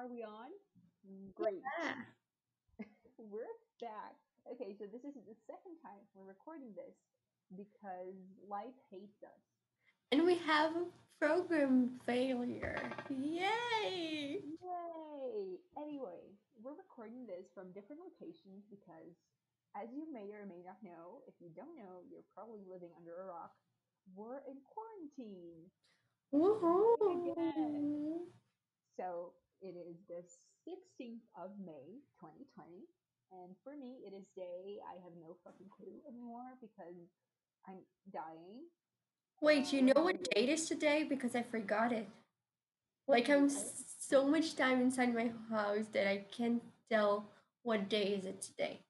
Are we on? Great. Yeah. We're back. Okay, so this is the second time we're recording this because life hates us. And we have a program failure. Yay! Yay! Anyway, we're recording this from different locations because, as you may or may not know, if you don't know, you're probably living under a rock. We're in quarantine. Woohoo! So it is the 16th of May, 2020. And for me, it is day. I have no fucking clue anymore because I'm dying. Wait, do you know what um, date is today? Because I forgot it. Like I'm so much time inside my house that I can't tell what day is it today.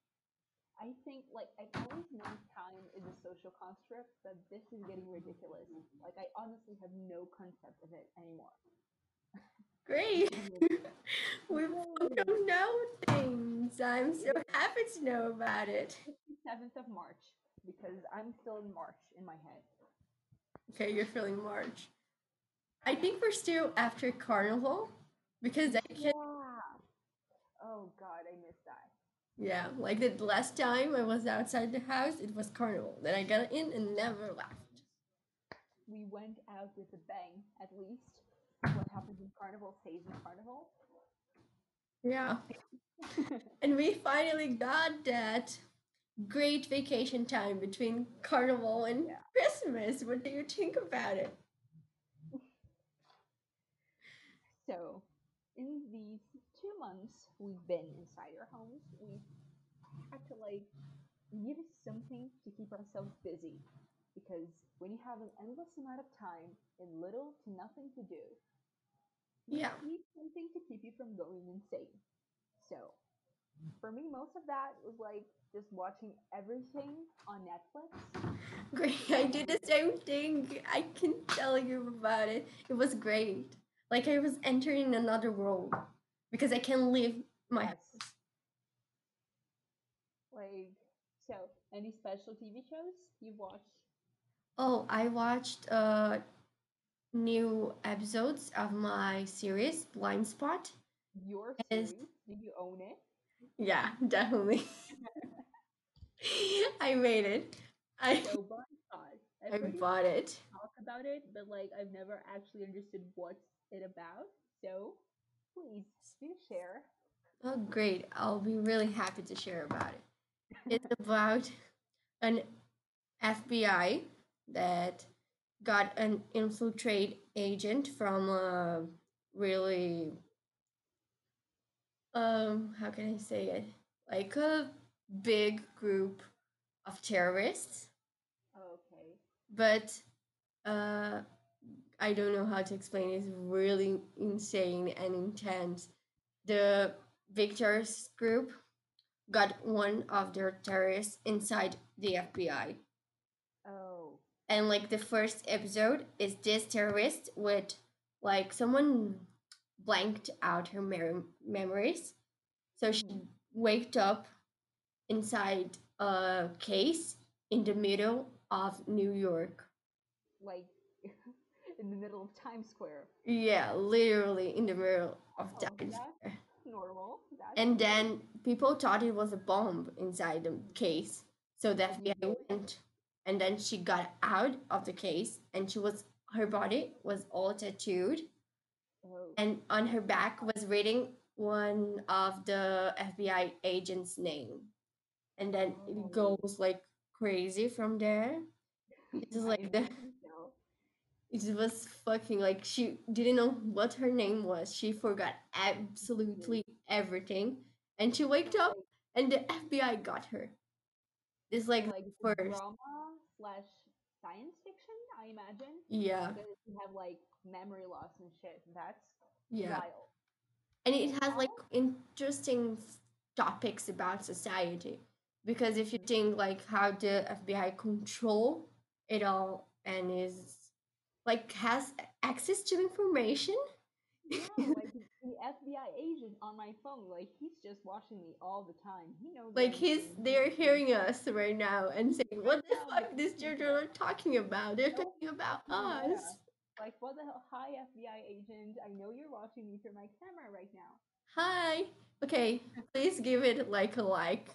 I think, like, I've always known time is a social construct, but this is getting ridiculous. Like, I honestly have no concept of it anymore. Great. we both don't know things. I'm so happy to know about it. 7th of March, because I'm still in March in my head. Okay, you're feeling March. I think we're still after carnival because I can Yeah. Oh, God, I missed that. yeah, like the last time I was outside the house, it was carnival. Then I got in and never left. We went out with a bang, at least. What happens in Carnival stays in Carnival. Yeah. And we finally got that great vacation time between carnival and Yeah. Christmas. What do you think about it? So, in these two months we've been inside our homes, we've had to like give us something to keep ourselves busy. Because when you have an endless amount of time and little to nothing to do, you Yeah. need something to keep you from going insane. So, for me, most of that was like just watching everything on Netflix. Great. I did the same thing. I can tell you about it. It was great. Like I was entering another world because I can leave my Yes. Like, so any special TV shows you watched? Oh, I watched uh new episodes of my series Blindspot. Your series? Did you own it? Yeah, definitely. I made it. I So Blindspot. I've I bought it. talk about it, but like I've never actually understood what's it about. So please do share. Oh, great. I'll be really happy to share about it. It's about an FBI that got an infiltrate agent from a really um how can I say it? Like a big group of terrorists, Okay. but uh I don't know how to explain it. It's really insane and intense. The Victor's group got one of their terrorists inside the FBI. Oh. And like the first episode is this terrorist with like someone blanked out her mer- memories. So she waked up inside a case in the middle of New York. Like in the middle of Times Square. Yeah, literally in the middle of Oh, Times Square. normal. That's And then people thought it was a bomb inside the case. So the Mhm. FBI went and then she got out of the case and she was her body was all tattooed Oh. and on her back was reading one of the FBI agent's name. And then Oh. it goes like crazy from there. It's like the it was fucking like she didn't know what her name was. She forgot absolutely everything. And she waked up and the FBI got her. It's like like first. drama slash science fiction, I imagine. Yeah, Because you have like memory loss and shit. That's yeah. wild. And it has like interesting topics about society. Because if you think like how the FBI control it all and is like has access to information. Yeah, like the FBI agent on my phone, like he's just watching me all the time. He knows like he's they're hearing us right now and saying, What the fuck these children are talking about? They're talking about yeah. us. Like, what the hell? Hi, FBI agent. I know you're watching me through my camera right now. Hi. Okay, please give it like a like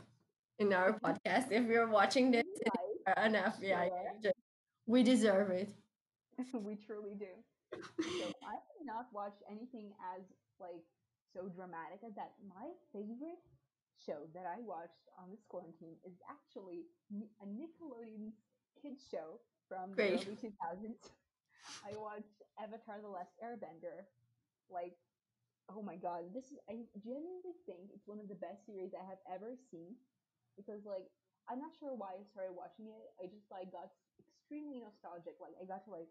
in our podcast if you're watching this. Like, and you're An FBI Sure. agent. We deserve it. we truly do. So I have not watched anything as like so dramatic as that. My favorite show that I watched on this quarantine is actually a Nickelodeon kids show from Great. the early 2000s. I watched Avatar: The Last Airbender. Like, oh my god, this is I genuinely think it's one of the best series I have ever seen because like I'm not sure why I started watching it. I just like got extremely nostalgic. Like I got to like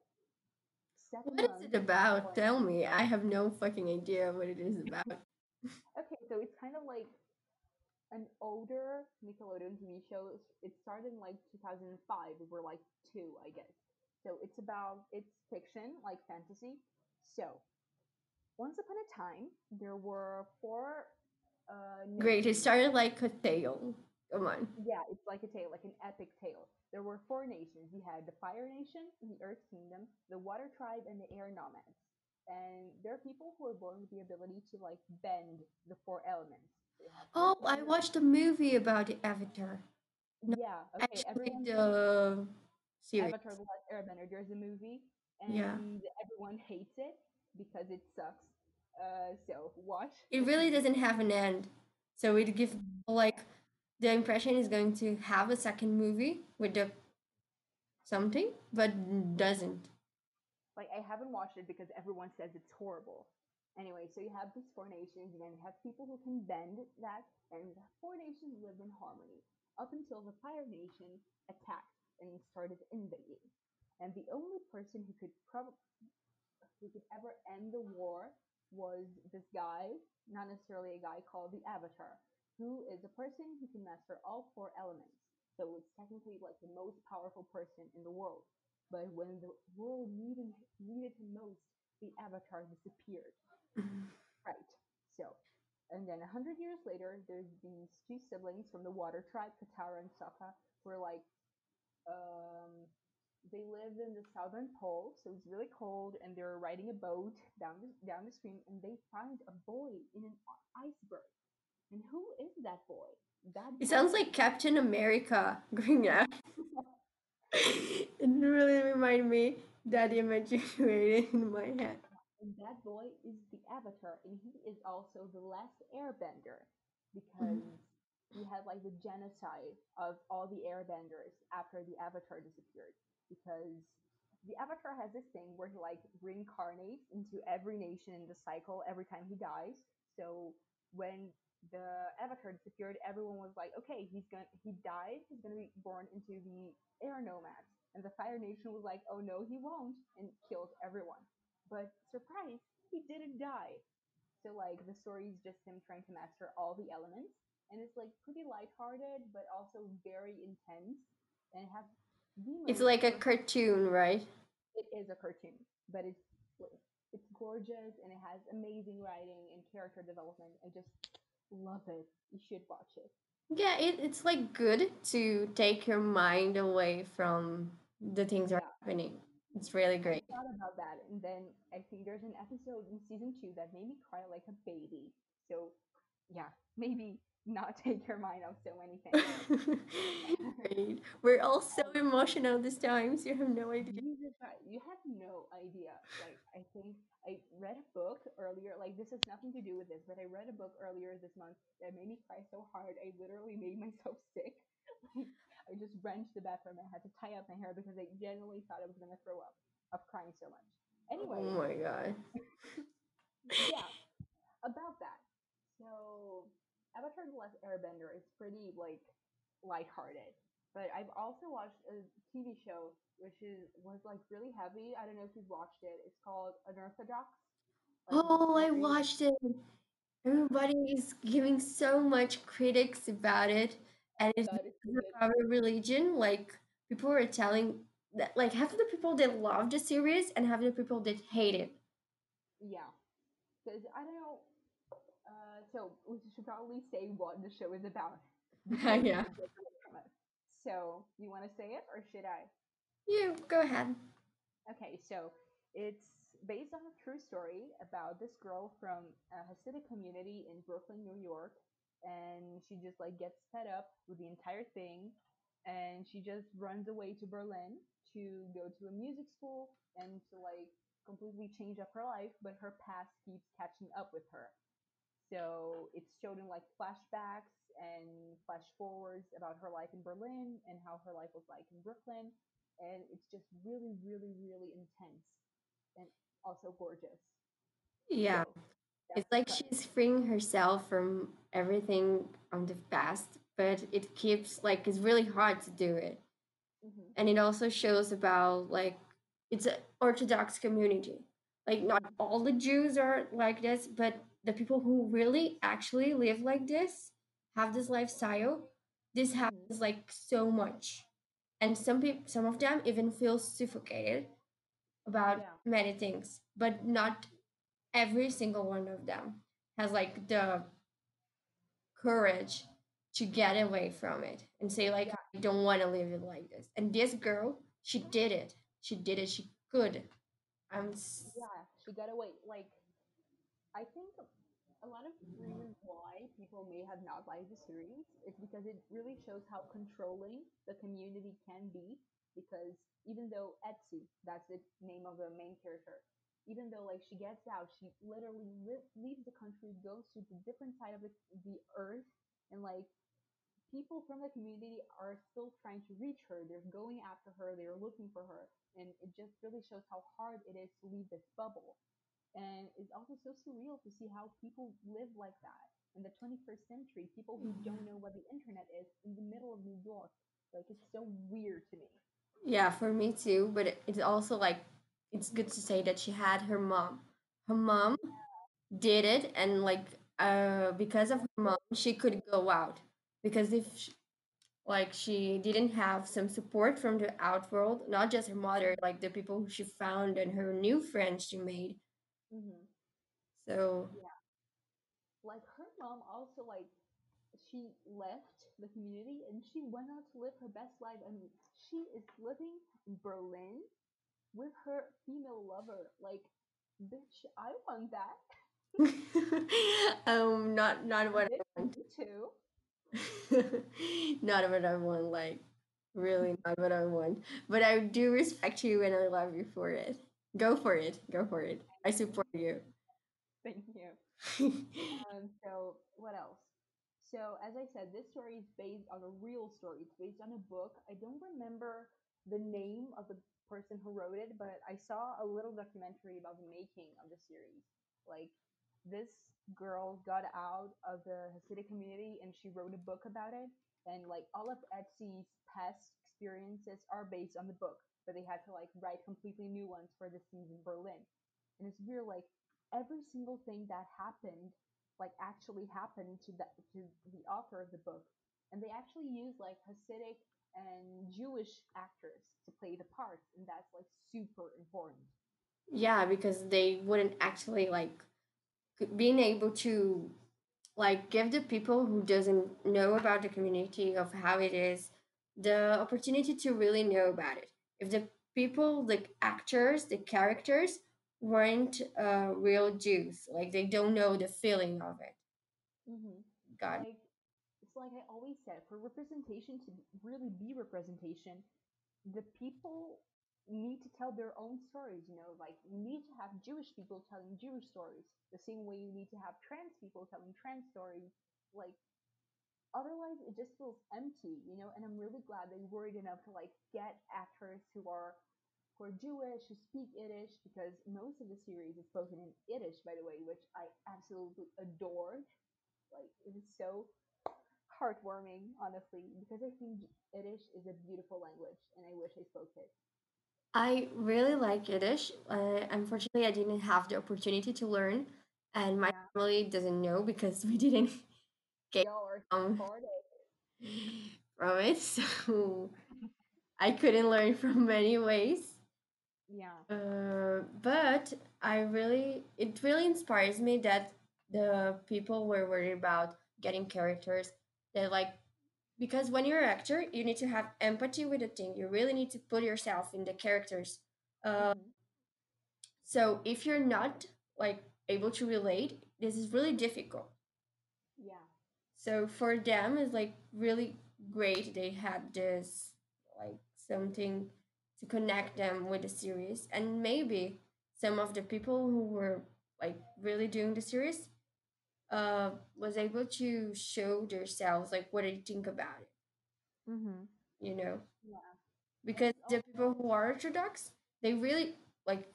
What is it about? Tell me. I have no fucking idea what it is about. Okay, so it's kind of like an older Nickelodeon TV show. It started in like 2005. We were like two, I guess. So it's about it's fiction, like fantasy. So once upon a time, there were four. Uh, Great. It started like a tale. Come on. Yeah, it's like a tale, like an epic tale. There were four nations. We had the Fire Nation, the Earth Kingdom, the Water Tribe, and the Air Nomads. And there are people who are born with the ability to like bend the four elements. Oh, I watched a movie about the Avatar. no, Yeah, okay. Actually, Everyone the series. Avatar: The Last Airbender. There's a movie, and Yeah. everyone hates it because it sucks. Uh, so watch. It really doesn't have an end. So it gives like the impression is going to have a second movie with the something, but doesn't. like I haven't watched it because everyone says it's horrible. Anyway, so you have these four nations, and then you have people who can bend that, and the four nations live in harmony up until the Fire Nation attacked and started invading. And the only person who could probably who could ever end the war was this guy, not necessarily a guy called the Avatar, who is a person who can master all four elements. So it's technically like the most powerful person in the world. But when the world needed needed him most, the Avatar disappeared. Right. So, and then a hundred years later, there's these two siblings from the Water Tribe, Katara and Sokka, who are like, um, they lived in the southern pole, so it's really cold, and they're riding a boat down the down the stream, and they find a boy in an iceberg. And who is that boy? That It sounds like Captain America growing up. it really reminded me that image you created in my head. And that boy is the Avatar, and he is also the last Airbender mm-hmm. because he had like the genocide of all the Airbenders after the Avatar disappeared. Because the Avatar has this thing where he like reincarnates into every nation in the cycle every time he dies. So when the Avatar disappeared, everyone was like, okay, he's gonna he died, he's gonna be born into the Air Nomads. And the Fire Nation was like, oh no, he won't, and killed everyone. But surprise, he didn't die. So like the story is just him trying to master all the elements, and it's like pretty lighthearted, but also very intense, and it has It's like a cartoon, right? it is a cartoon, but it's it's gorgeous and it has amazing writing and character development. I just love it. You should watch it. Yeah, it, it's like good to take your mind away from the things that are happening. It's really great. I thought about that, and then I think there's an episode in season two that made me cry like a baby. So, yeah, maybe not take your mind off so many things. Great. We're all so um, emotional this time, so you have no idea. You have no idea. Like, I think I read a book earlier. Like, this has nothing to do with this, but I read a book earlier this month that made me cry so hard. I literally made myself sick. Like, I just wrenched the bathroom. I had to tie up my hair because I genuinely thought I was gonna throw up of crying so much. Anyway, Oh my god. yeah, about that. So, Avatar: The Last Airbender is pretty like lighthearted, but I've also watched a TV show which is was like really heavy. I don't know if you've watched it. It's called Unorthodox. Like, Oh, I watched it. Everybody is giving so much critics about it, and it's about it's so because good. of our religion. Like people were telling that, like half of the people that love the series and half of the people that hate it. Yeah, because I don't know. So we should probably say what the show is about. Yeah. get away from it. So you want to say it or should I? You go ahead. Okay, so It's based on a true story about this girl from a Hasidic community in Brooklyn, New York, and she just like gets fed up with the entire thing, and she just runs away to Berlin to go to a music school and to like completely change up her life, but her past keeps catching up with her. So it's showed in like flashbacks and flash forwards about her life in Berlin and how her life was like in Brooklyn. And it's just really, really, really intense and also gorgeous. Yeah, So it's like she's freeing herself from everything from the past, but it keeps like it's really hard to do it. hmm And it also shows about like it's an Orthodox community. Like not all the Jews are like this, but the people who really actually live like this, have this lifestyle, this hmm happens like so much. And some people some of them even feel suffocated about Yeah, many things, but not every single one of them has like the courage to get away from it and say like yeah, I don't want to live it like this. And this girl, she did it. She did it. She could. I'm s- yeah. She got away. Like I think a lot of reasons why people may have not liked the series is because it really shows how controlling the community can be. Because even though Esty, that's the name of the main character, even though like she gets out, she literally li- leaves the country, goes to the different side of the, the earth, and like people from the community are still trying to reach her. They're going after her. They're looking for her, and it just really shows how hard it is to leave this bubble and it's also so surreal to see how people live like that in the 21st century. People who don't know what the internet is in the middle of New York. Like, it's so weird to me. yeah, for me too, but it, it's also like it's good to say that she had her mom. Her mom did it and like uh because of her mom, she could go out. Because if sh like she didn't have some support from the outworld, not just her mother, like the people who she found and her new friends she made. Hmm So Yeah. Like, her mom also, like, she left the community and she went out to live her best life. I mean, she is living in Berlin with her female lover. Like, bitch, I want that. um, not not what bitch, I want. too. not what I want. Like really, not what I want. But I do respect you and I love you for it. Go for it. Go for it. I support you. Thank you. Um, so what else? So as I said, this story is based on a real story. It's based on a book. I don't remember the name of the person who wrote it, but I saw a little documentary about the making of the series. Like this girl got out of the Hasidic community and she wrote a book about it. And like all of Esty's past experiences are based on the book, but they had to like write completely new ones for the scenes in Berlin. And it's weird, like every single thing that happened like actually happened to the to the author of the book. And they actually use like hasidic and jewish actors to play the parts and that's like super important. Yeah, because they wouldn't actually like being able to like give the people who doesn't know about the community of how it is the opportunity to really know about it. If the people the actors the characters weren't uh, real jews like they don't know the feeling of it Mm-hmm. god like it's like i always said for representation to really be representation the people need to tell their own stories you know like you need to have jewish people telling jewish stories the same way you need to have trans people telling trans stories like otherwise it just feels empty, you know. And I'm really glad they worried enough to like get actors who are who are Jewish who speak Yiddish because most of the series is spoken in Yiddish, by the way, which I absolutely adored. Like it is so heartwarming, honestly, because I think Yiddish is a beautiful language, and I wish I spoke it. i really like yiddish uh, unfortunately i didn't have the opportunity to learn and my Yeah, family doesn't know because we didn't get um from it so i couldn't learn from many ways Yeah. Uh, but I really, it really inspires me that the people were worried about getting characters that like, because when you're an actor, you need to have empathy with the thing. You really need to put yourself in the characters. Uh, hmm So if you're not like able to relate, this is really difficult. Yeah. So for them, it's like really great. They had this like something to connect them with the series, and maybe some of the people who were like really doing the series uh was able to show themselves like what they think about it Mm-hmm. you know Yeah. because the people who are orthodox they really like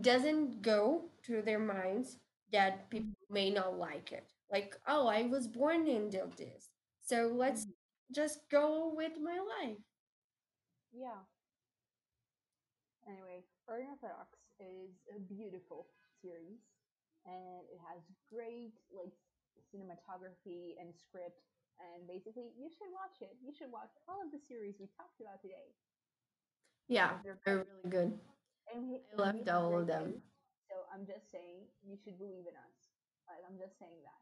doesn't go through their minds that people Mhm. may not like it like oh i was born into this so let's Mhm. just go with my life yeah. Anyway, Unorthodox is a beautiful series, and it has great like cinematography and script. And basically, you should watch it. You should watch all of the series we talked about today yeah they're they're really good and we i loved all of them. So I'm just saying, you should believe in us. Like, I'm just saying that.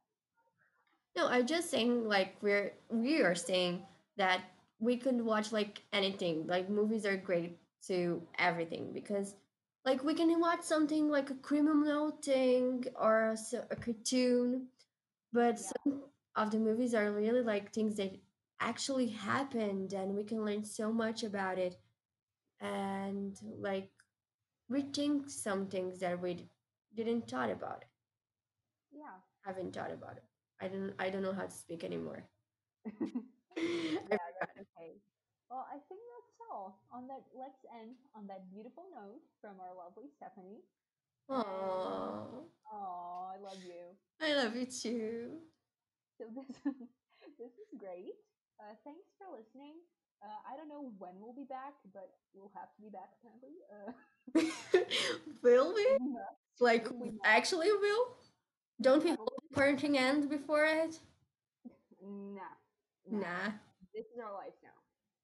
no i'm just saying like we're we are saying that we could watch like anything like movies are great to everything because like we can watch something like a criminal thing or a cartoon but Yeah, some of the movies are really like things that actually happened and we can learn so much about it and like rethink some things that we didn't thought about it. yeah, haven't thought about it i don't i don't know how to speak anymore yeah. Okay. Well, I think that's all. On that, let's end on that beautiful note from our lovely Stephany. Oh oh, I love you. i love you too So this this is great. Uh, thanks for listening. Uh, I don't know when we'll be back, but we'll have to be back apparently. Uh, will we must, like we actually will don't we yeah, hold we'll, the parenting end before it nah, nah. nah This is our life now.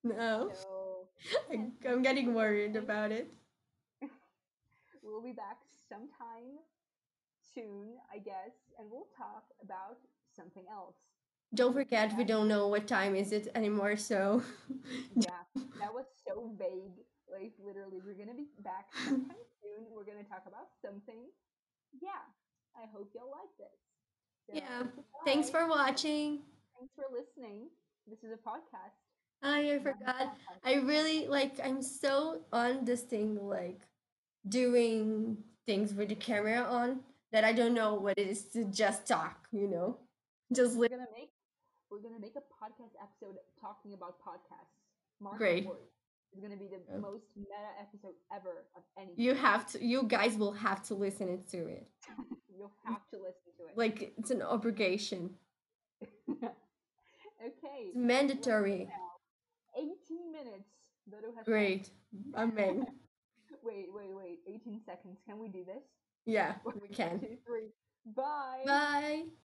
No So i'm getting worried about it We'll be back sometime soon, I guess, and we'll talk about something else. Don't So forget, we don't know what time is it anymore, so yeah, that was so vague. Like literally, we're gonna be back sometime soon. We're gonna talk about something. Yeah, I hope you'll like this. yeah. So Thanks for watching. Thanks for listening. This is a podcast, Oh, I forgot. I really like. I'm so on this thing, like doing things with the camera on that I don't know what it is to just talk. You know, just We're gonna make we're gonna make a podcast episode talking about podcasts. Mark great. It's gonna be the Yeah. most meta episode ever of any. You have to. You guys will have to listen to it. You'll have to listen to it. Like it's an obligation. okay. It's mandatory. 18 minutes. Great. Amen. Wait, wait, wait. 18 seconds. Can we do this? Yeah, One, we can. two, three. Bye. Bye.